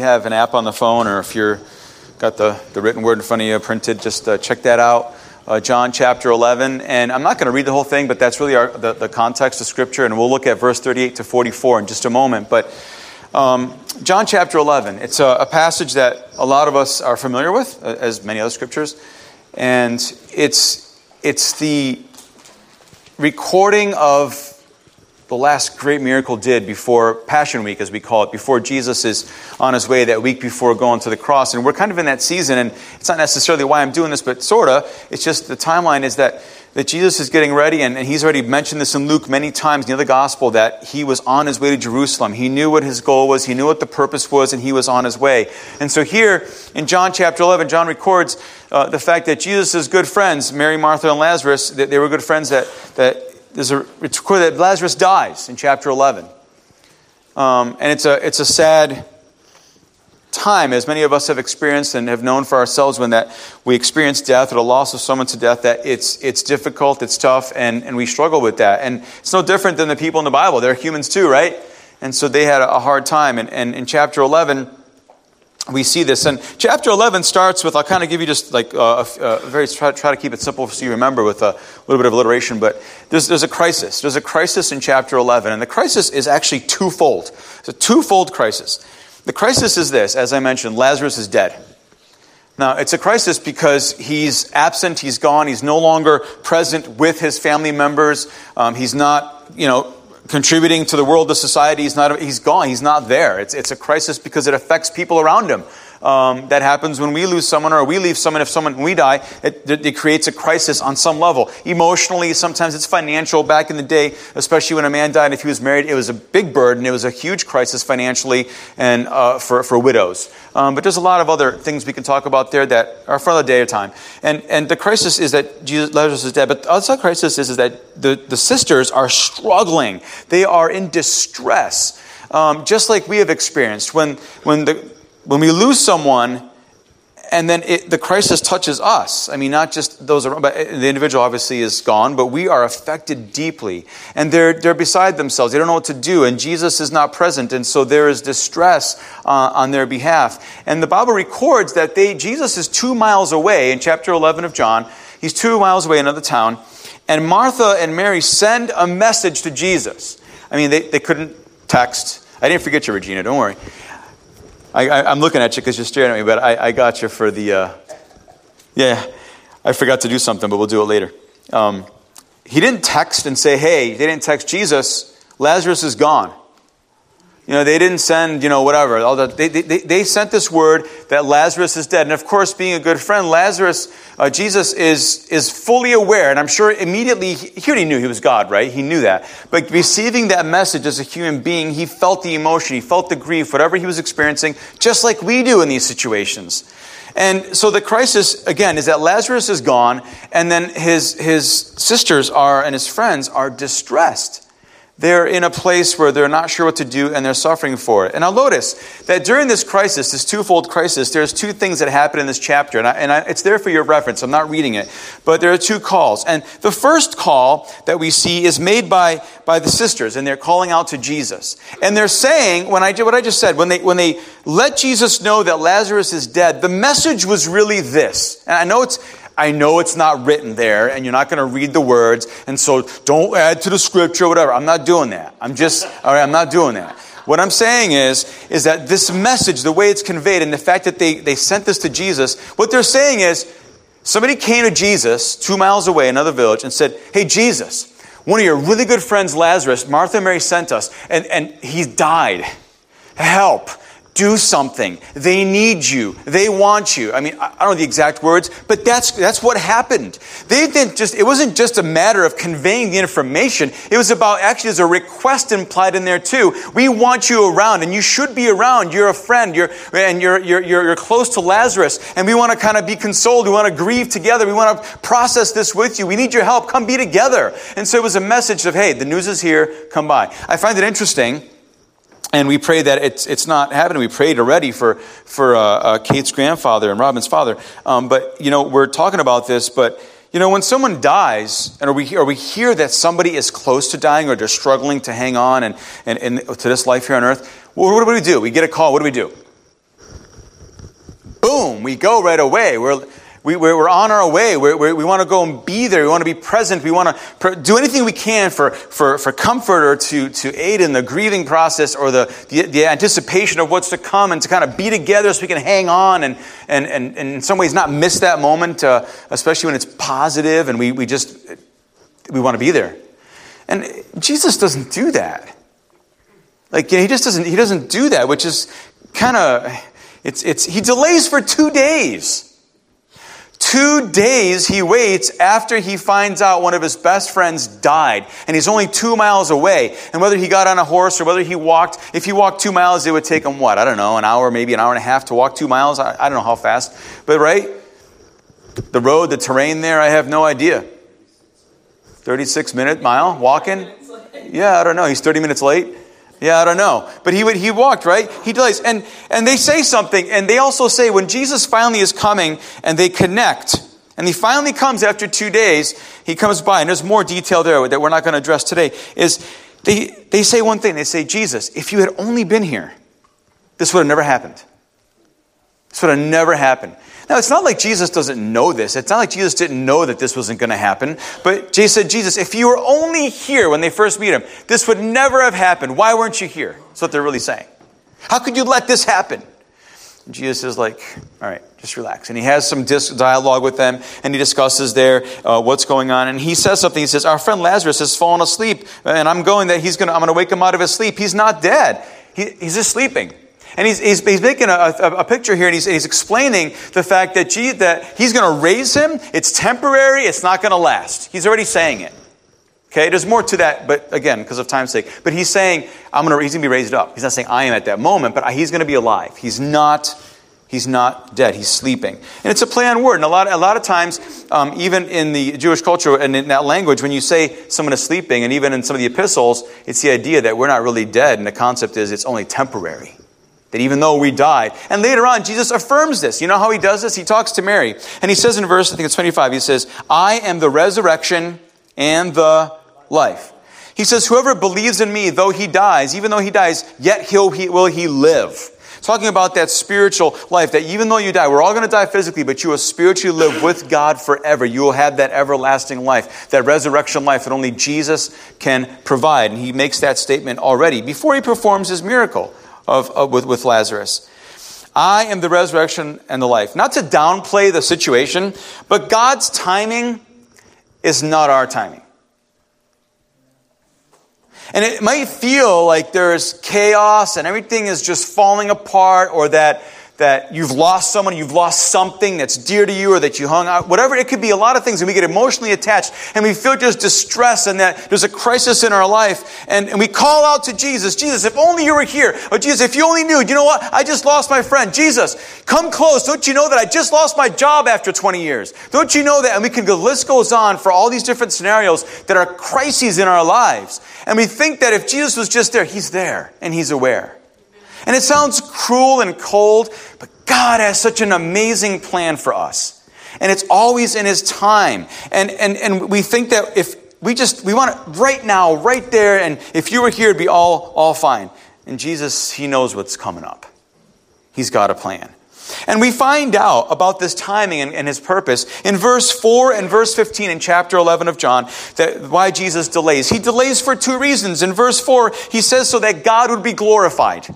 you have an app on the phone or if you're got the, the written word in front of you printed, just uh, check that out. Uh, John chapter 11. And I'm not going to read the whole thing, but that's really our, the, the context of Scripture. And we'll look at verse 38 to 44 in just a moment. But um, John chapter 11, it's a, a, passage that a lot of us are familiar with, uh, as many other scriptures. And it's, it's the recording of the last great miracle did before Passion Week, as we call it, before Jesus is on his way that week before going to the cross. And we're kind of in that season, and it's not necessarily why I'm doing this, but sort of. It's just the timeline is that, that Jesus is getting ready, and, and he's already mentioned this in Luke many times in the other gospel that he was on his way to Jerusalem. He knew what his goal was, he knew what the purpose was, and he was on his way. And so here in John chapter 11, John records uh, the fact that Jesus' good friends, Mary, Martha, and Lazarus, that they were good friends that, that there's a, it's recorded that Lazarus dies in chapter 11. Um, and it's a, it's a sad time, as many of us have experienced and have known for ourselves when that we experience death or the loss of someone to death, that it's, it's difficult, it's tough, and, and we struggle with that. And it's no different than the people in the Bible. They're humans too, right? And so they had a hard time. And, and in chapter 11, we see this. And chapter 11 starts with, I'll kind of give you just like a, a very, try, try, to keep it simple so you remember with a little bit of alliteration, but there's, there's a crisis. There's a crisis in chapter 11, and the crisis is actually twofold. It's a twofold crisis. The crisis is this, as I mentioned, Lazarus is dead. Now, it's a crisis because he's absent, he's gone, he's no longer present with his family members, um, he's not, you know, contributing to the world the society. He's, not, he's gone. He's not there. It's, it's a crisis because it affects people around him. Um, that happens when we lose someone or we leave someone. If someone, we die, it, it, creates a crisis on some level. Emotionally, sometimes it's financial. Back in the day, especially when a man died, if he was married, it was a big burden. It was a huge crisis financially and uh, for, for widows. Um, but there's a lot of other things we can talk about there that are for another day or time. And, and the crisis is that Jesus, Lazarus is dead. But the other crisis is, is that the, the sisters are struggling. They are in distress. Um, just like we have experienced when, when the when we lose someone, and then it, the crisis touches us. I mean, not just those around, but the individual obviously is gone, but we are affected deeply. And they're, they're beside themselves. They don't know what to do, and Jesus is not present, and so there is distress uh, on their behalf. And the Bible records that they, Jesus is two miles away in chapter 11 of John. He's two miles away in another town, and Martha and Mary send a message to Jesus. I mean, they, they couldn't text. I didn't forget you, Regina, don't worry. I, am looking at you because you're staring at me, but I, I got you for the. Uh, yeah, I forgot to do something, but we'll do it later. Um, he didn't text and say, hey, they didn't text Jesus, Lazarus is gone. You know, they didn't send, you know, whatever. They, they, they sent this word that Lazarus is dead. And of course, being a good friend, Lazarus, uh, Jesus is, is fully aware, and I'm sure immediately, he already knew he was God, right? He knew that. But receiving that message as a human being, he felt the emotion, he felt the grief, whatever he was experiencing, just like we do in these situations. And so the crisis, again, is that Lazarus is gone, and then his, his sisters are, and his friends are distressed they're in a place where they're not sure what to do and they're suffering for it. And I'll notice that during this crisis, this twofold crisis, there's two things that happen in this chapter. And, I, and I, it's there for your reference. I'm not reading it. But there are two calls. And the first call that we see is made by, by the sisters, and they're calling out to Jesus. And they're saying, when I, what I just said, when they, when they let Jesus know that Lazarus is dead, the message was really this. And I know it's, I know it's not written there and you're not going to read the words. And so don't add to the scripture, whatever. I'm not doing that. I'm just, all right, I'm not doing that. What I'm saying is, is that this message, the way it's conveyed, and the fact that they, they sent this to Jesus, what they're saying is, somebody came to Jesus two miles away, another village, and said, Hey, Jesus, one of your really good friends, Lazarus, Martha and Mary sent us, and, and he died. Help do something. They need you. They want you. I mean, I don't know the exact words, but that's, that's what happened. They didn't just, it wasn't just a matter of conveying the information. It was about actually there's a request implied in there too. We want you around and you should be around. You're a friend. You're, and you're, you're, you're, you're close to Lazarus and we want to kind of be consoled. We want to grieve together. We want to process this with you. We need your help. Come be together. And so it was a message of, hey, the news is here. Come by. I find it interesting and we pray that it's, it's not happening. We prayed already for, for uh, uh, Kate's grandfather and Robin's father. Um, but, you know, we're talking about this, but, you know, when someone dies, and we, or we hear that somebody is close to dying or they're struggling to hang on and, and, and to this life here on earth, well, what do we do? We get a call. What do we do? boom, we go right away. We're, we, we're on our way. We're, we're, we want to go and be there. We want to be present. We want to do anything we can for, for, for comfort or to, to aid in the grieving process or the, the, the anticipation of what's to come and to kind of be together so we can hang on and, and, and, and in some ways not miss that moment, uh, especially when it's positive and we, we just we want to be there. And Jesus doesn't do that. Like he just doesn't he doesn't do that, which is kind of it's it's he delays for two days. Two days he waits after he finds out one of his best friends died, and he's only two miles away. And whether he got on a horse or whether he walked, if he walked two miles, it would take him what? I don't know, an hour, maybe an hour and a half to walk two miles. I, I don't know how fast. But, right? The road, the terrain there, I have no idea. 36 minute mile walking? Yeah, I don't know. He's 30 minutes late. Yeah, I don't know. But he would, he walked, right? He delays. And, and they say something, and they also say when Jesus finally is coming and they connect, and he finally comes after two days, he comes by, and there's more detail there that we're not going to address today, is they, they say one thing. They say, Jesus, if you had only been here, this would have never happened. This would have never happened. Now, it's not like Jesus doesn't know this. It's not like Jesus didn't know that this wasn't going to happen. But Jesus said, Jesus, if you were only here when they first meet him, this would never have happened. Why weren't you here? That's what they're really saying. How could you let this happen? Jesus is like, all right, just relax. And he has some dialogue with them, and he discusses there uh, what's going on. And he says something. He says, Our friend Lazarus has fallen asleep, and I'm going that he's going I'm going to wake him out of his sleep. He's not dead, he, he's just sleeping. And he's, he's, he's making a, a, a, picture here and he's, he's explaining the fact that, gee, that he's going to raise him. It's temporary. It's not going to last. He's already saying it. Okay, there's more to that, but again, because of time's sake. But he's saying, I'm gonna, he's going to be raised up. He's not saying I am at that moment, but he's going to be alive. He's not, he's not dead. He's sleeping. And it's a play on word. And a lot, a lot of times, um, even in the Jewish culture and in that language, when you say someone is sleeping, and even in some of the epistles, it's the idea that we're not really dead, and the concept is it's only temporary. That even though we died. And later on, Jesus affirms this. You know how he does this? He talks to Mary. And he says in verse, I think it's 25, he says, I am the resurrection and the life. He says, Whoever believes in me, though he dies, even though he dies, yet he'll, he, will he live. Talking about that spiritual life, that even though you die, we're all going to die physically, but you will spiritually live with God forever. You will have that everlasting life, that resurrection life that only Jesus can provide. And he makes that statement already before he performs his miracle of, of with, with Lazarus. I am the resurrection and the life. Not to downplay the situation, but God's timing is not our timing. And it might feel like there's chaos and everything is just falling apart or that that you've lost someone, you've lost something that's dear to you or that you hung out, whatever. It could be a lot of things and we get emotionally attached and we feel just distress and that there's a crisis in our life and, and we call out to Jesus, Jesus, if only you were here. Or Jesus, if you only knew, you know what? I just lost my friend. Jesus, come close. Don't you know that I just lost my job after 20 years? Don't you know that? And we can, the list goes on for all these different scenarios that are crises in our lives. And we think that if Jesus was just there, he's there and he's aware. And it sounds cruel and cold, but God has such an amazing plan for us. And it's always in His time. And, and, and we think that if we just, we want it right now, right there, and if you were here, it'd be all, all fine. And Jesus, He knows what's coming up. He's got a plan. And we find out about this timing and, and, his purpose in verse 4 and verse 15 in chapter 11 of John, that why Jesus delays. He delays for two reasons. In verse 4, he says so that God would be glorified.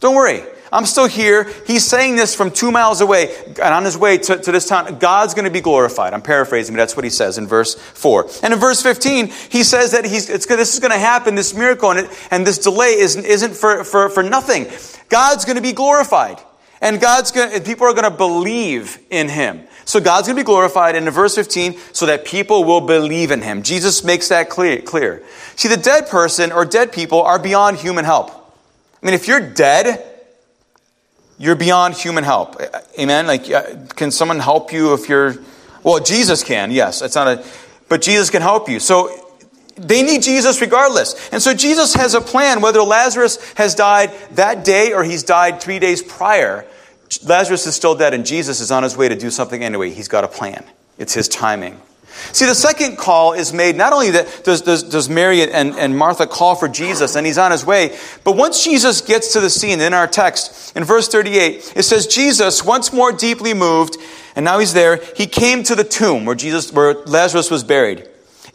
Don't worry. I'm still here. He's saying this from two miles away, and on his way to, to this town, God's going to be glorified. I'm paraphrasing, but that's what he says in verse 4. And in verse 15, he says that he's, it's, this is going to happen, this miracle, and, it, and this delay isn't, isn't for, for, for nothing. God's going to be glorified. And God's going people are going to believe in him. So God's going to be glorified. And in verse 15, so that people will believe in him. Jesus makes that clear. clear. See, the dead person or dead people are beyond human help. I mean, if you're dead, you're beyond human help. Amen? Like, uh, can someone help you if you're. Well, Jesus can, yes. It's not a. But Jesus can help you. So they need Jesus regardless. And so Jesus has a plan, whether Lazarus has died that day or he's died three days prior. Lazarus is still dead, and Jesus is on his way to do something anyway. He's got a plan, it's his timing. See, the second call is made not only that does, does, does Mary and, and Martha call for Jesus and he's on his way, but once Jesus gets to the scene in our text, in verse 38, it says, Jesus, once more deeply moved, and now he's there, he came to the tomb where Jesus, where Lazarus was buried.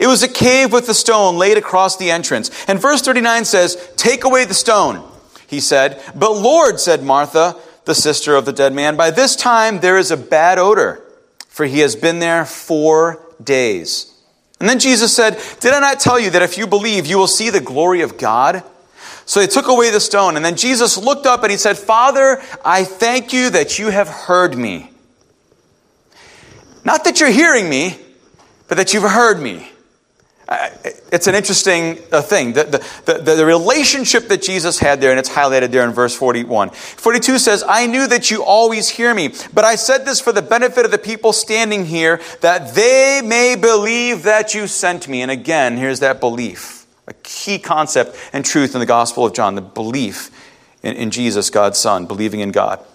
It was a cave with a stone laid across the entrance. And verse 39 says, Take away the stone, he said. But Lord, said Martha, the sister of the dead man, by this time there is a bad odor, for he has been there four days. And then Jesus said, Did I not tell you that if you believe, you will see the glory of God? So they took away the stone. And then Jesus looked up and he said, Father, I thank you that you have heard me. Not that you're hearing me, but that you've heard me. It's an interesting uh, thing. The, the, the, the, relationship that Jesus had there, and it's highlighted there in verse 41. 42 says, I knew that you always hear me, but I said this for the benefit of the people standing here, that they may believe that you sent me. And again, here's that belief, a key concept and truth in the Gospel of John, the belief in, in Jesus, God's Son, believing in God.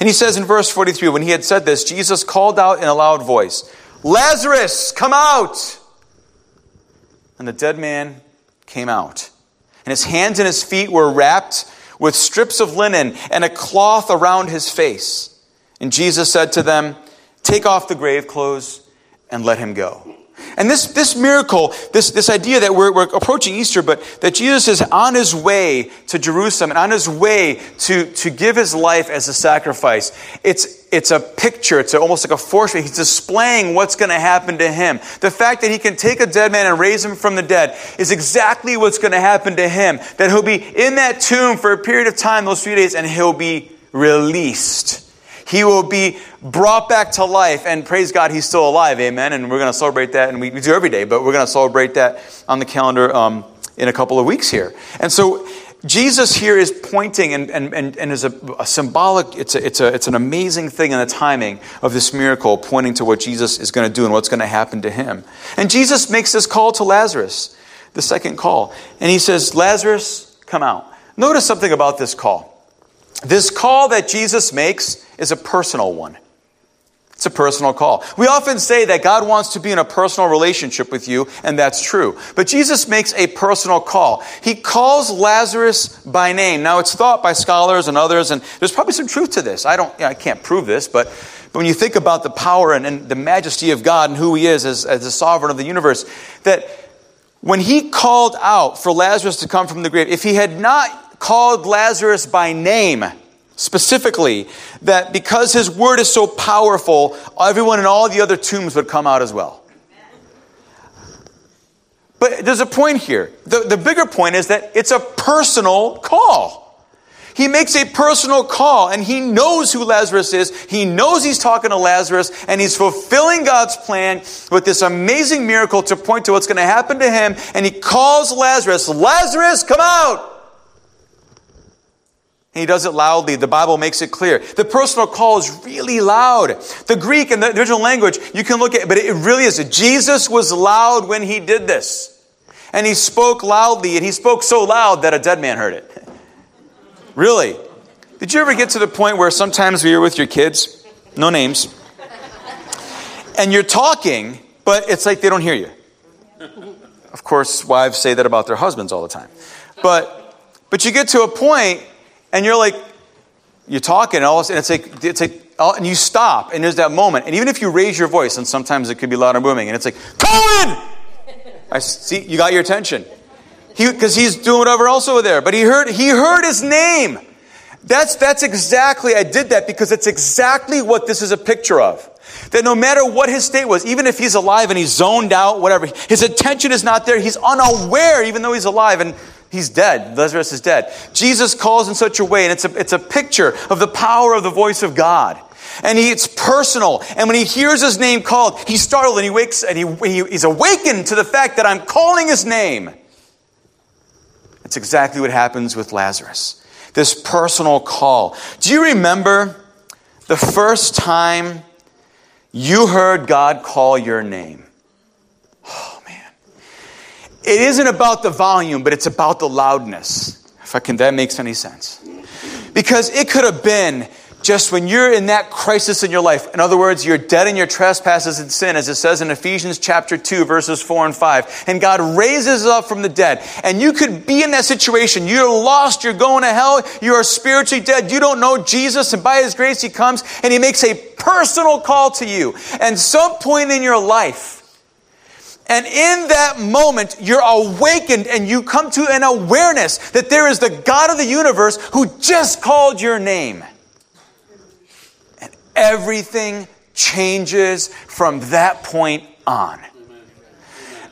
And he says in verse 43, when he had said this, Jesus called out in a loud voice, Lazarus, come out! And the dead man came out. And his hands and his feet were wrapped with strips of linen and a cloth around his face. And Jesus said to them, Take off the grave clothes and let him go. And this, this miracle, this, this idea that we're, we're approaching Easter, but that Jesus is on his way to Jerusalem and on his way to, to give his life as a sacrifice, it's, it's a picture, it's almost like a foreshadowing. He's displaying what's going to happen to him. The fact that he can take a dead man and raise him from the dead is exactly what's going to happen to him. That he'll be in that tomb for a period of time, those few days, and he'll be released. He will be brought back to life, and praise God, he's still alive. Amen. And we're going to celebrate that, and we, we do every day, but we're going to celebrate that on the calendar um, in a couple of weeks here. And so, Jesus here is pointing and, and, and, and is a, a, symbolic, it's, a, it's, a, it's an amazing thing in the timing of this miracle, pointing to what Jesus is going to do and what's going to happen to him. And Jesus makes this call to Lazarus, the second call. And he says, Lazarus, come out. Notice something about this call. This call that Jesus makes is a personal one. It's a personal call. We often say that God wants to be in a personal relationship with you, and that's true. But Jesus makes a personal call. He calls Lazarus by name. Now, it's thought by scholars and others, and there's probably some truth to this. I don't, I can't prove this, but, but when you think about the power and, and the majesty of God and who He is as, as the sovereign of the universe, that when He called out for Lazarus to come from the grave, if He had not called Lazarus by name specifically, that because his word is so powerful, everyone in all the other tombs would come out as well. But there's a point here. The, the bigger point is that it's a personal call. He makes a personal call and he knows who Lazarus is. He knows he's talking to Lazarus and he's fulfilling God's plan with this amazing miracle to point to what's going to happen to him. And he calls Lazarus, Lazarus, come out! He does it loudly. The Bible makes it clear. The personal call is really loud. The Greek and the original language, you can look at, but it really is. Jesus was loud when he did this. And he spoke loudly, and he spoke so loud that a dead man heard it. really. Did you ever get to the point where sometimes you're with your kids, no names, and you're talking, but it's like they don't hear you? Of course, wives say that about their husbands all the time. But, but you get to a point and you're like, you're talking, and all of a sudden it's like, it's like, and you stop, and there's that moment. And even if you raise your voice, and sometimes it could be loud and booming, and it's like, Cohen! I see, you got your attention. Because he, he's doing whatever else over there. But he heard, he heard his name. That's, that's exactly, I did that because it's exactly what this is a picture of. That no matter what his state was, even if he's alive and he's zoned out, whatever, his attention is not there. He's unaware, even though he's alive. And He's dead. Lazarus is dead. Jesus calls in such a way, and it's a, it's a picture of the power of the voice of God. And he, it's personal. And when he hears his name called, he's startled and he wakes and he, he, he's awakened to the fact that I'm calling his name. That's exactly what happens with Lazarus. This personal call. Do you remember the first time you heard God call your name? It isn't about the volume, but it's about the loudness. If I can, that makes any sense. Because it could have been just when you're in that crisis in your life, in other words, you're dead in your trespasses and sin, as it says in Ephesians chapter 2, verses 4 and 5, and God raises up from the dead, and you could be in that situation. You're lost, you're going to hell, you are spiritually dead, you don't know Jesus, and by His grace He comes and He makes a personal call to you. And some point in your life, and in that moment, you're awakened and you come to an awareness that there is the God of the universe who just called your name. And everything changes from that point on.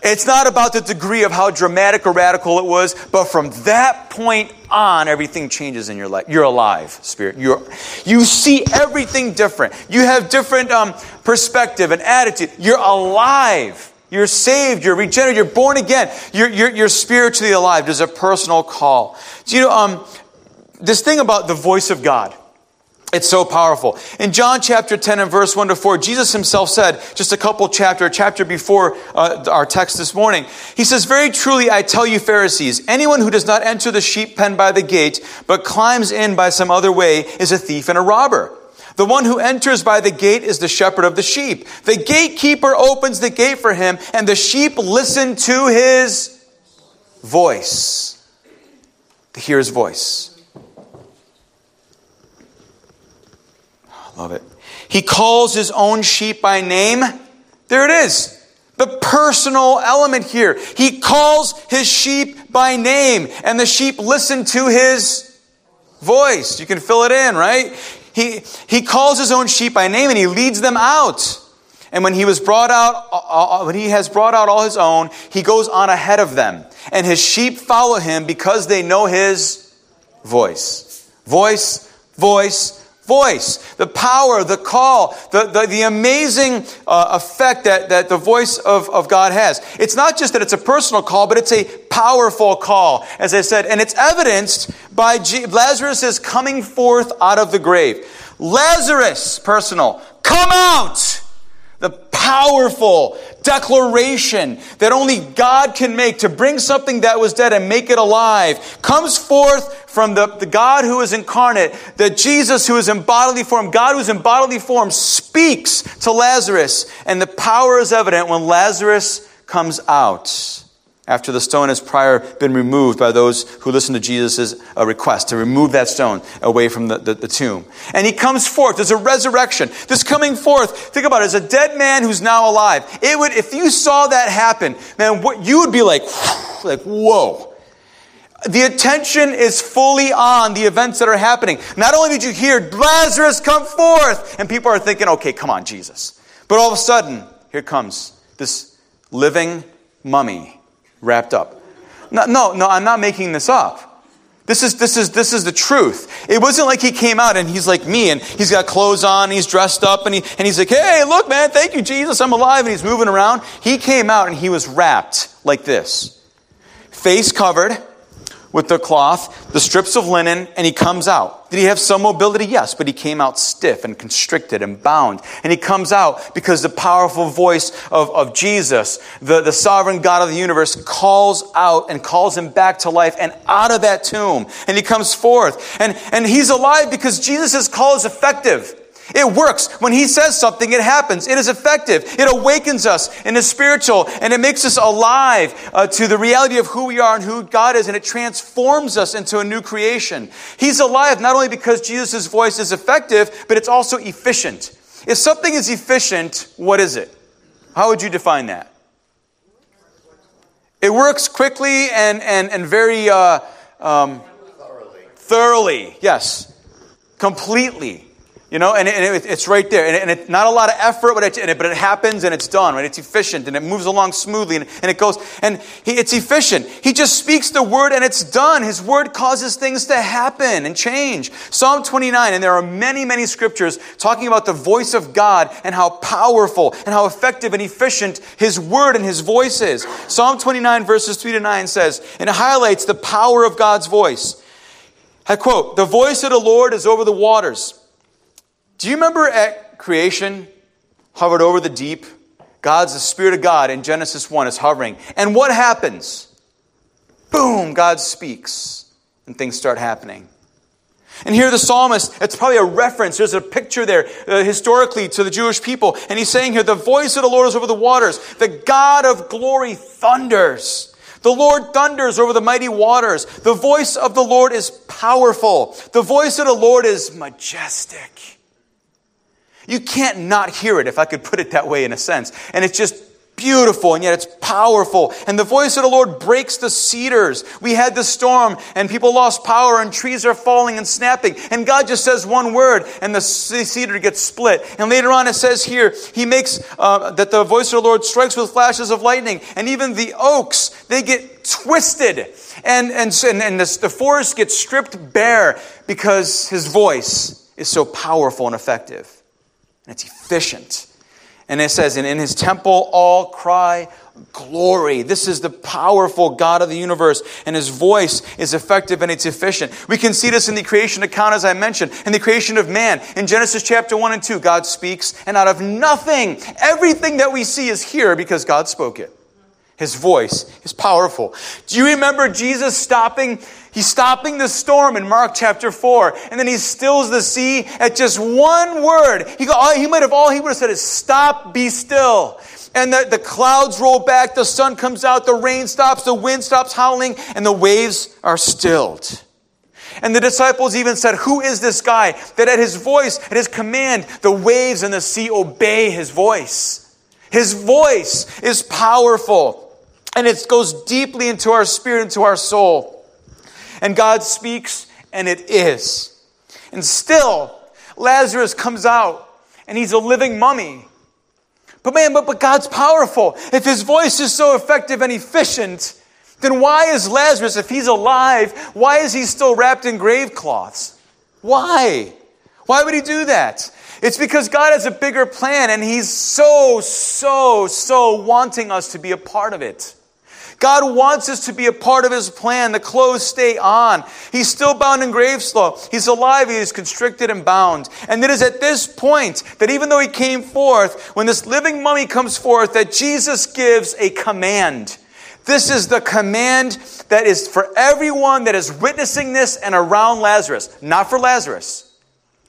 It's not about the degree of how dramatic or radical it was, but from that point on, everything changes in your life. You're alive, spirit. You're, you see everything different. You have different um, perspective and attitude. You're alive. You're saved. You're regenerated. You're born again. You're, you're, you're spiritually alive. There's a personal call. Do you know um, this thing about the voice of God? It's so powerful. In John chapter 10 and verse 1 to 4, Jesus himself said, just a couple chapter, chapter before uh, our text this morning, he says, Very truly I tell you, Pharisees, anyone who does not enter the sheep pen by the gate, but climbs in by some other way, is a thief and a robber. The one who enters by the gate is the shepherd of the sheep. The gatekeeper opens the gate for him, and the sheep listen to his voice. To hear his voice. I Love it. He calls his own sheep by name. There it is. The personal element here. He calls his sheep by name, and the sheep listen to his voice. You can fill it in, right? He, he calls his own sheep by name and he leads them out. And when he was brought out, uh, uh, when he has brought out all his own, he goes on ahead of them. And his sheep follow him because they know his voice. Voice, voice, voice, the power, the call, the, the, the amazing uh, effect that, that the voice of, of God has. It's not just that it's a personal call, but it's a powerful call, as I said, and it's evidenced by G- Lazarus is coming forth out of the grave. Lazarus, personal, come out! the powerful declaration that only God can make to bring something that was dead and make it alive comes forth from the, the God who is incarnate, the Jesus who is in bodily form. God who is in bodily form speaks to Lazarus, and the power is evident when Lazarus comes out after the stone has prior been removed by those who listen to Jesus' uh, request to remove that stone away from the, the, the, tomb. And he comes forth. There's a resurrection. This coming forth, think about it, as a dead man who's now alive. It would, if you saw that happen, man, what, you would be like, like, whoa. The attention is fully on the events that are happening. Not only did you hear Lazarus come forth, and people are thinking, okay, come on, Jesus. But all of a sudden, here comes this living mummy wrapped up. No, no, no, I'm not making this up. This is, this, is, this is the truth. It wasn't like he came out and he's like me and he's got clothes on, he's dressed up, and, he, and he's like, hey, look, man, thank you, Jesus, I'm alive, and he's moving around. He came out and he was wrapped like this face covered, with the cloth, the strips of linen, and he comes out. Did he have some mobility? Yes, but he came out stiff and constricted and bound. And he comes out because the powerful voice of, of Jesus, the, the sovereign God of the universe, calls out and calls him back to life and out of that tomb. And he comes forth. And, and he's alive because Jesus' call is effective. It works. When He says something, it happens. It is effective. It awakens us in the spiritual and it makes us alive uh, to the reality of who we are and who God is and it transforms us into a new creation. He's alive not only because Jesus' voice is effective, but it's also efficient. If something is efficient, what is it? How would you define that? It works quickly and, and, and very uh, um, thoroughly. thoroughly. Yes. Completely. You know, and, and it, it's right there. And, it, and it, not a lot of effort, but it, but it happens and it's done, right? It's efficient and it moves along smoothly and, and it goes. And he, it's efficient. He just speaks the word and it's done. His word causes things to happen and change. Psalm 29, and there are many, many scriptures talking about the voice of God and how powerful and how effective and efficient his word and his voice is. Psalm 29, verses 3 to 9 says, and it highlights the power of God's voice. I quote, The voice of the Lord is over the waters. Do you remember at creation, hovered over the deep? God's the Spirit of God in Genesis 1 is hovering. And what happens? Boom, God speaks, and things start happening. And here the psalmist, it's probably a reference. There's a picture there uh, historically to the Jewish people. And he's saying here, the voice of the Lord is over the waters. The God of glory thunders. The Lord thunders over the mighty waters. The voice of the Lord is powerful. The voice of the Lord is majestic. You can't not hear it, if I could put it that way in a sense. And it's just beautiful and yet it's powerful. And the voice of the Lord breaks the cedars. We had the storm and people lost power and trees are falling and snapping. And God just says one word and the cedar gets split. And later on it says here, He makes uh, that the voice of the Lord strikes with flashes of lightning. And even the oaks, they get twisted. And, and, and the, the forest gets stripped bare because His voice is so powerful and effective. And it's efficient. And it says, and in his temple all cry glory. This is the powerful God of the universe, and his voice is effective and it's efficient. We can see this in the creation account, as I mentioned, in the creation of man. In Genesis chapter 1 and 2, God speaks, and out of nothing, everything that we see is here because God spoke it. His voice is powerful. Do you remember Jesus stopping? He's stopping the storm in Mark chapter 4, and then he stills the sea at just one word. He, go, oh, he might have, all he would have said is, Stop, be still. And the, the clouds roll back, the sun comes out, the rain stops, the wind stops howling, and the waves are stilled. And the disciples even said, Who is this guy that at his voice, at his command, the waves and the sea obey his voice? His voice is powerful. And it goes deeply into our spirit, into our soul. And God speaks, and it is. And still, Lazarus comes out, and he's a living mummy. But man, but, but God's powerful. If his voice is so effective and efficient, then why is Lazarus, if he's alive, why is he still wrapped in grave cloths? Why? Why would he do that? It's because God has a bigger plan and he's so, so, so wanting us to be a part of it. God wants us to be a part of His plan. The clothes stay on. He's still bound in grave slow. He's alive. He is constricted and bound. And it is at this point that even though He came forth, when this living mummy comes forth, that Jesus gives a command. This is the command that is for everyone that is witnessing this and around Lazarus. Not for Lazarus,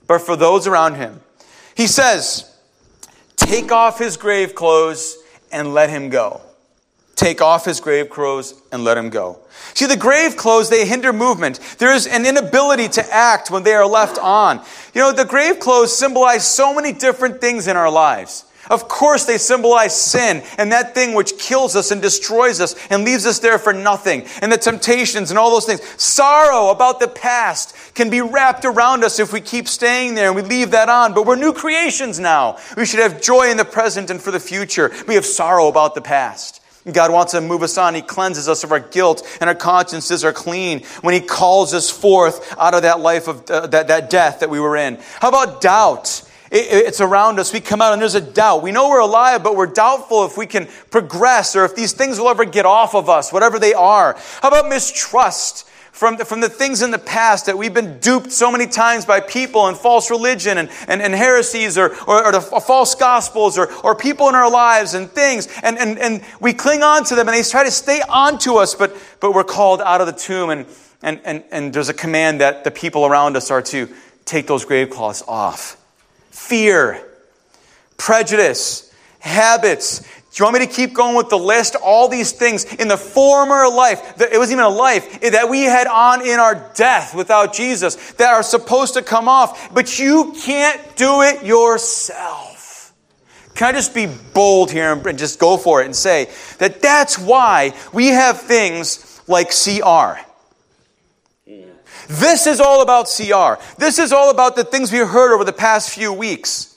but for those around him. He says, Take off his grave clothes and let him go take off his grave clothes and let him go. See, the grave clothes, they hinder movement. There is an inability to act when they are left on. You know, the grave clothes symbolize so many different things in our lives. Of course, they symbolize sin and that thing which kills us and destroys us and leaves us there for nothing, and the temptations and all those things. Sorrow about the past can be wrapped around us if we keep staying there and we leave that on. But we're new creations now. We should have joy in the present and for the future. We have sorrow about the past. God wants to move us on. He cleanses us of our guilt, and our consciences are clean when He calls us forth out of that life of uh, that, that death that we were in. How about doubt? It, it's around us. We come out and there's a doubt. We know we're alive, but we're doubtful if we can progress or if these things will ever get off of us, whatever they are. How about mistrust? From the, from the things in the past that we've been duped so many times by people and false religion and, and, and heresies or, or, or the false gospels or, or people in our lives and things. And, and, and we cling on to them and they try to stay on to us, but, but we're called out of the tomb. And, and, and, and there's a command that the people around us are to take those grave cloths off. Fear, prejudice, habits, do you want me to keep going with the list? All these things in the former life, that it wasn't even a life, eh, that we had on in our death without Jesus that are supposed to come off, but you can't do it yourself. Can I just be bold here and just go for it and say that that's why we have things like CR. This is all about CR. This is all about the things we heard over the past few weeks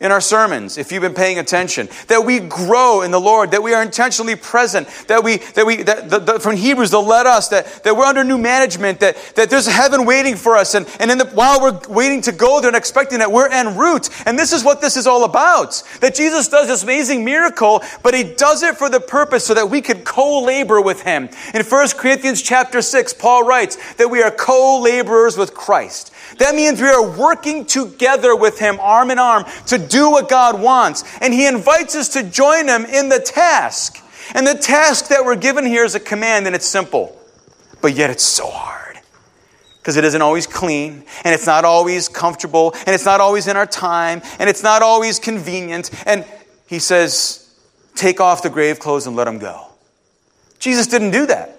in our sermons, if you've been paying attention, that we grow in the Lord, that we are intentionally present, that we, that we, that the, the, from Hebrews, they'll let us, that, that we're under new management, that, that there's heaven waiting for us, and, and in the, while we're waiting to go there and expecting that, we're en route. And this is what this is all about. That Jesus does this amazing miracle, but he does it for the purpose so that we could co-labor with him. In 1 Corinthians chapter 6, Paul writes that we are co-laborers with Christ. That means we are working together with Him, arm in arm, to do what God wants. And He invites us to join Him in the task. And the task that we're given here is a command, and it's simple, but yet it's so hard. because it isn't always clean, and it's not always comfortable, and it's not always in our time, and it's not always convenient. And he says, Take off the grave clothes and let them go. Jesus didn't do that.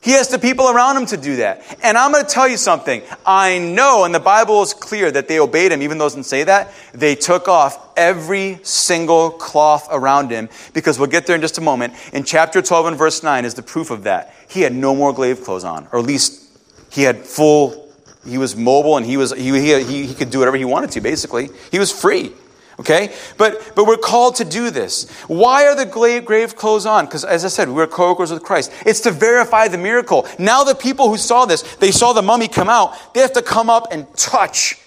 He has the people around him to do that. And I'm going to tell you something. I know, and the Bible is clear that they obeyed him, even though it doesn't say that. They took off every single cloth around him, because we'll get there in just a moment. In chapter 12 and verse 9 is the proof of that. He had no more grave clothes on, or at least he had full, he was mobile and he, was, he, he, he could do whatever he wanted to, basically. He was free. Okay? But, but we're called to do this. Why are the grave clothes on? Because, as I said, we're co workers with Christ. It's to verify the miracle. Now, the people who saw this, they saw the mummy come out, they have to come up and touch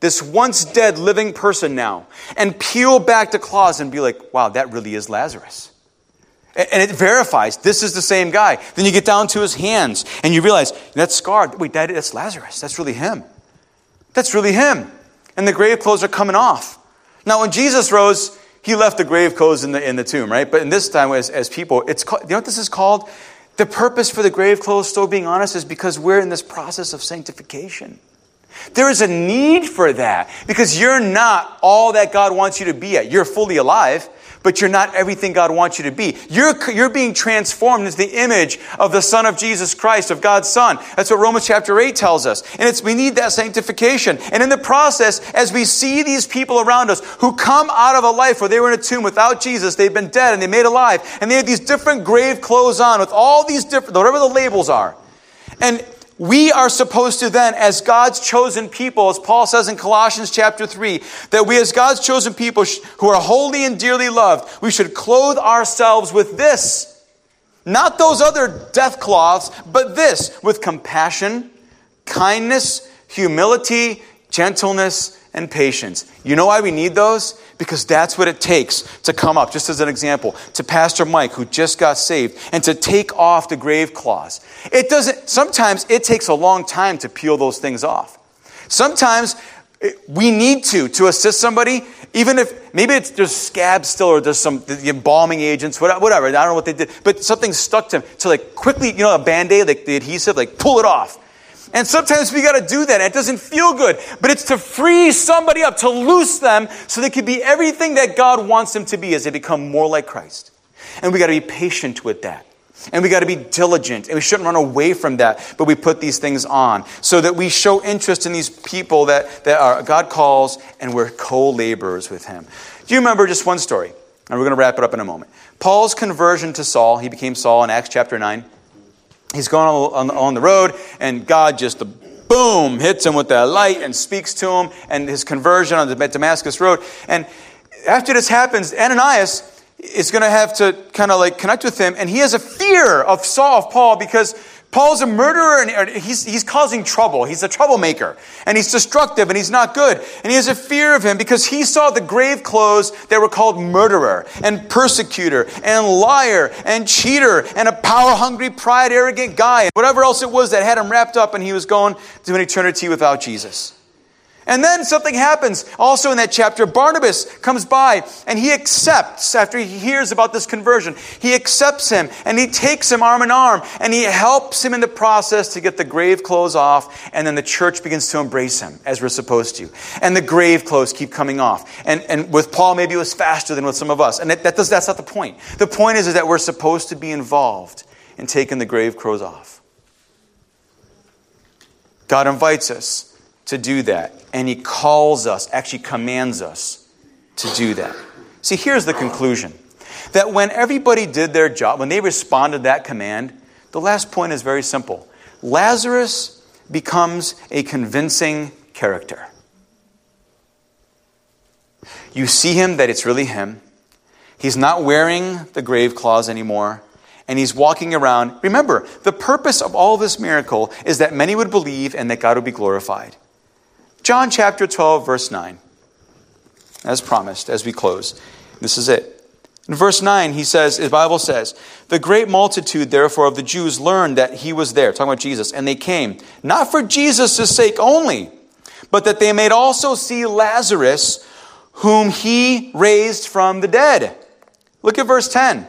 this once dead living person now and peel back the cloths and be like, wow, that really is Lazarus. And it verifies this is the same guy. Then you get down to his hands and you realize that's scarred. Wait, that, that's Lazarus. That's really him. That's really him. And the grave clothes are coming off. Now, when Jesus rose, he left the grave clothes in the, in the tomb, right? But in this time, as, as people, it's called, you know what this is called? The purpose for the grave clothes, still being honest, is because we're in this process of sanctification. There is a need for that because you're not all that God wants you to be at. You're fully alive, but you're not everything God wants you to be. You're, you're being transformed into the image of the Son of Jesus Christ, of God's Son. That's what Romans chapter 8 tells us. And it's, we need that sanctification. And in the process, as we see these people around us who come out of a life where they were in a tomb without Jesus, they've been dead and they made alive, and they have these different grave clothes on with all these different, whatever the labels are. And we are supposed to then, as God's chosen people, as Paul says in Colossians chapter 3, that we, as God's chosen people who are holy and dearly loved, we should clothe ourselves with this. Not those other death cloths, but this with compassion, kindness, humility, gentleness, and patience. You know why we need those? Because that's what it takes to come up, just as an example, to Pastor Mike, who just got saved, and to take off the grave cloths. It doesn't, sometimes it takes a long time to peel those things off. Sometimes we need to, to assist somebody, even if maybe it's, there's scabs still or there's some the embalming agents, whatever, I don't know what they did, but something stuck to him. To like quickly, you know, a band aid, like the adhesive, like pull it off. And sometimes we got to do that. It doesn't feel good, but it's to free somebody up, to loose them so they can be everything that God wants them to be as they become more like Christ. And we got to be patient with that. And we got to be diligent. And we shouldn't run away from that, but we put these things on so that we show interest in these people that, that are, God calls and we're co laborers with Him. Do you remember just one story? And we're going to wrap it up in a moment. Paul's conversion to Saul, he became Saul in Acts chapter 9 he's going on, on the road, and God just boom hits him with that light and speaks to him, and his conversion on the Damascus road. And after this happens, Ananias is going to have to kind of like connect with him, and he has a fear of Saul, of Paul, because Paul's a murderer and he's, he's causing trouble. He's a troublemaker and he's destructive and he's not good. And he has a fear of him because he saw the grave clothes that were called murderer and persecutor and liar and cheater and a power hungry, pride, arrogant guy and whatever else it was that had him wrapped up and he was going to an eternity without Jesus. And then something happens also in that chapter. Barnabas comes by and he accepts, after he hears about this conversion, he accepts him and he takes him arm in arm and he helps him in the process to get the grave clothes off. And then the church begins to embrace him as we're supposed to. And the grave clothes keep coming off. And, and with Paul, maybe it was faster than with some of us. And that, that does, that's not the point. The point is, is that we're supposed to be involved in taking the grave clothes off. God invites us to do that. And he calls us, actually commands us to do that. See, here's the conclusion that when everybody did their job, when they responded to that command, the last point is very simple Lazarus becomes a convincing character. You see him that it's really him. He's not wearing the grave clothes anymore and he's walking around. Remember, the purpose of all this miracle is that many would believe and that God would be glorified. John chapter 12, verse 9. As promised, as we close. This is it. In verse 9, he says, the Bible says, The great multitude, therefore, of the Jews learned that he was there, talking about Jesus, and they came, not for Jesus' sake only, but that they may also see Lazarus, whom he raised from the dead. Look at verse 10.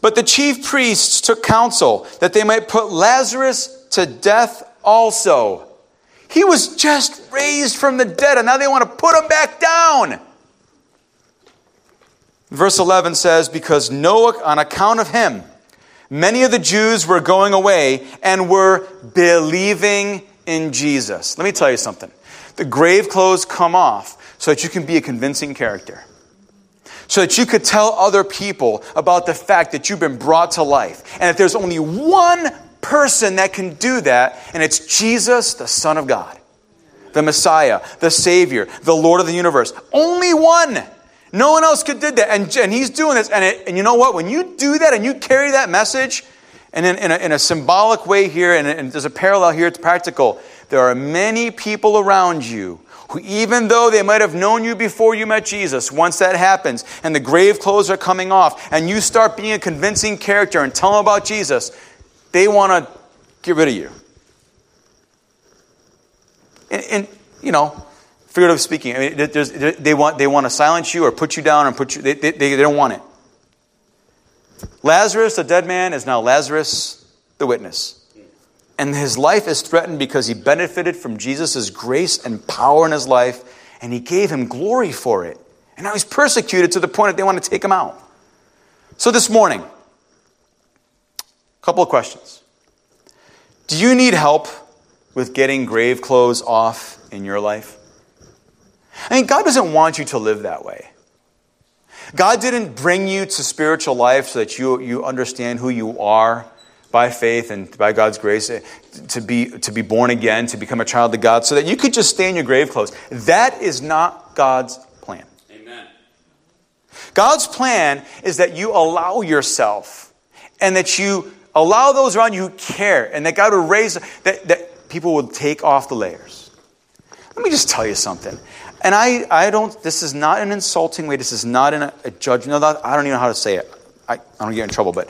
But the chief priests took counsel that they might put Lazarus to death also. He was just raised from the dead, and now they want to put him back down. Verse 11 says, Because Noah, on account of him, many of the Jews were going away and were believing in Jesus. Let me tell you something. The grave clothes come off so that you can be a convincing character. So that you could tell other people about the fact that you've been brought to life. And if there's only one person that can do that, and it's Jesus, the Son of God, the Messiah, the Savior, the Lord of the universe. Only one. No one else could did that. And, and he's doing this. And, it, and you know what? When you do that and you carry that message, and in, in, a, in a symbolic way here, and, and there's a parallel here, it's practical. There are many people around you who, even though they might have known you before you met Jesus, once that happens and the grave clothes are coming off, and you start being a convincing character and tell them about Jesus, they want to get rid of you. And, and you know, figuratively speaking, I mean, they, want, they want to silence you or put you down and put you, they, they, they don't want it. Lazarus, the dead man, is now Lazarus, the witness. And his life is threatened because he benefited from Jesus' grace and power in his life, and he gave him glory for it. And now he's persecuted to the point that they want to take him out. So this morning, couple of questions. Do you need help with getting grave clothes off in your life? I mean, God doesn't want you to live that way. God didn't bring you to spiritual life so that you, you understand who you are by faith and by God's grace eh, to be, to be born again, to become a child of God, so that you could just stay in your grave clothes. That is not God's plan. Amen. God's plan is that you allow yourself and that you allow those around you who care and that God would raise, that, that people would take off the layers. Let me just tell you something. And I, I don't, this is not an insulting way. This is not a judgment. I don't even know how to say it. I, I don't get in trouble, but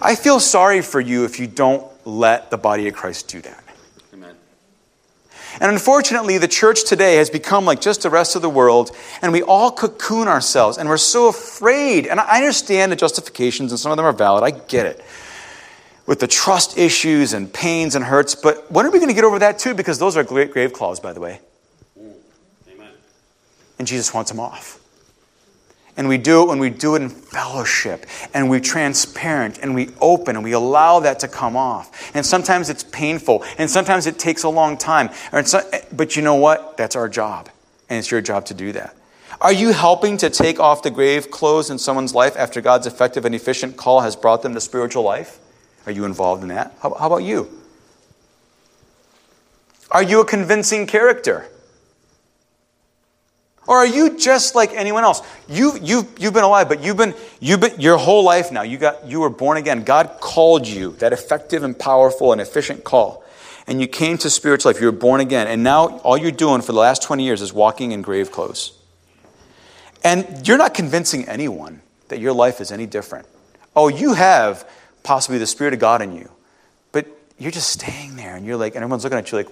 I feel sorry for you if you don't let the body of Christ do that. Amen. And unfortunately, the church today has become like just the rest of the world, and we all cocoon ourselves, and we're so afraid. And I understand the justifications, and some of them are valid. I get it. With the trust issues and pains and hurts, but when are we going to get over that too? Because those are great grave claws, by the way Amen. and Jesus wants them off. And we do it when we do it in fellowship and we're transparent and we open and we allow that to come off. And sometimes it's painful and sometimes it takes a long time. But you know what? That's our job. And it's your job to do that. Are you helping to take off the grave clothes in someone's life after God's effective and efficient call has brought them to spiritual life? Are you involved in that? How, how about you? Are you a convincing character? Or are you just like anyone else? You, you've, you've been alive, but you've been, you've been your whole life now. You, got, you were born again. God called you, that effective and powerful and efficient call. And you came to spiritual life. You were born again. And now all you're doing for the last 20 years is walking in grave clothes. And you're not convincing anyone that your life is any different. Oh, you have possibly the Spirit of God in you. But you're just staying there and you're like, and everyone's looking at you like,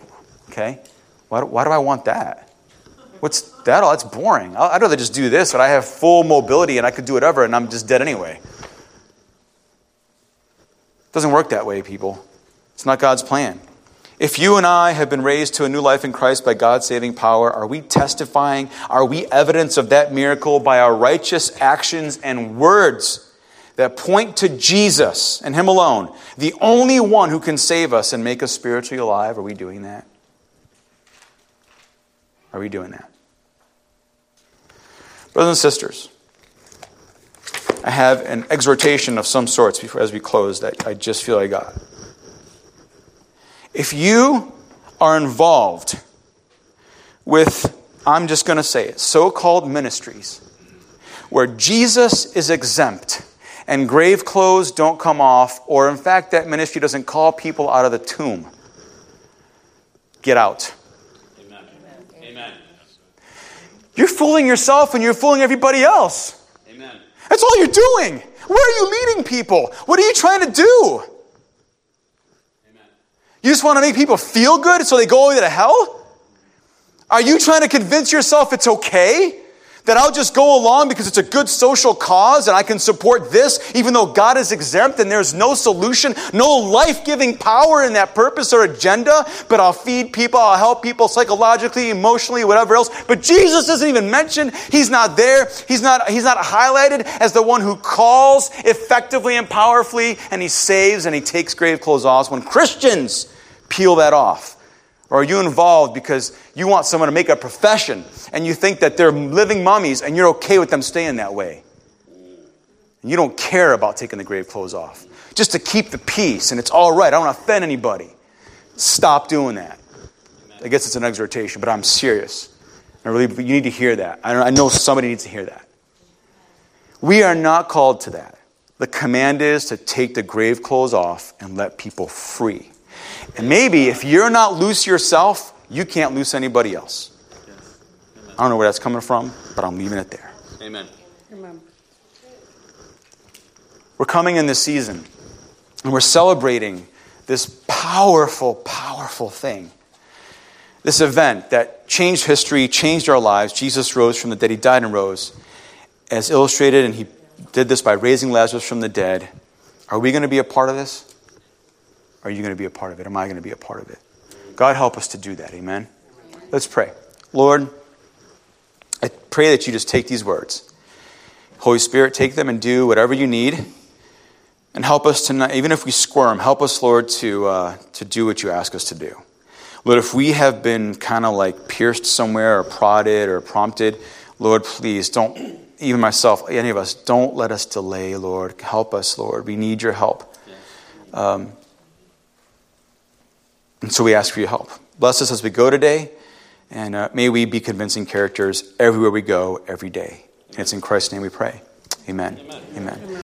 okay, why do, why do I want that? What's that all? That's boring. I'd rather just do this, but I have full mobility and I could do whatever and I'm just dead anyway. It doesn't work that way, people. It's not God's plan. If you and I have been raised to a new life in Christ by God's saving power, are we testifying? Are we evidence of that miracle by our righteous actions and words that point to Jesus and Him alone, the only one who can save us and make us spiritually alive? Are we doing that? Are we doing that? Brothers and sisters, I have an exhortation of some sorts before, as we close that I just feel I got. If you are involved with, I'm just going to say it, so called ministries where Jesus is exempt and grave clothes don't come off, or in fact, that ministry doesn't call people out of the tomb, get out. Amen. Amen. You're fooling yourself and you're fooling everybody else. Amen. That's all you're doing. Where are you leading people? What are you trying to do? Amen. You just want to make people feel good so they go away to hell? Are you trying to convince yourself it's okay That I'll just go along because it's a good social cause and I can support this, even though God is exempt and there's no solution, no life giving power in that purpose or agenda. But I'll feed people, I'll help people psychologically, emotionally, whatever else. But Jesus isn't even mentioned. He's not there. He's not, he's not highlighted as the one who calls effectively and powerfully and he saves and he takes grave clothes off. When Christians peel that off, or are you involved because you want someone to make a profession and you think that they're living mummies and you're okay with them staying that way? And you don't care about taking the grave clothes off. Just to keep the peace and it's all right. I don't offend anybody. Stop doing that. I guess it's an exhortation, but I'm serious. I really, you need to hear that. I know somebody needs to hear that. We are not called to that. The command is to take the grave clothes off and let people free. And maybe if you're not loose yourself, you can't loose anybody else. I don't know where that's coming from, but I'm leaving it there. Amen. Amen. We're coming in this season, and we're celebrating this powerful, powerful thing. This event that changed history, changed our lives. Jesus rose from the dead. He died and rose. As illustrated, and he did this by raising Lazarus from the dead. Are we going to be a part of this? Are you going to be a part of it? Am I going to be a part of it? God, help us to do that. Amen. Let's pray. Lord, I pray that you just take these words. Holy Spirit, take them and do whatever you need. And help us to not, even if we squirm, help us, Lord, to, uh, to do what you ask us to do. Lord, if we have been kind of like pierced somewhere or prodded or prompted, Lord, please don't, even myself, any of us, don't let us delay, Lord. Help us, Lord. We need your help. Um, and so we ask for your help. Bless us as we go today, and uh, may we be convincing characters everywhere we go, every day. And it's in Christ's name we pray. Amen. Amen. Amen. Amen.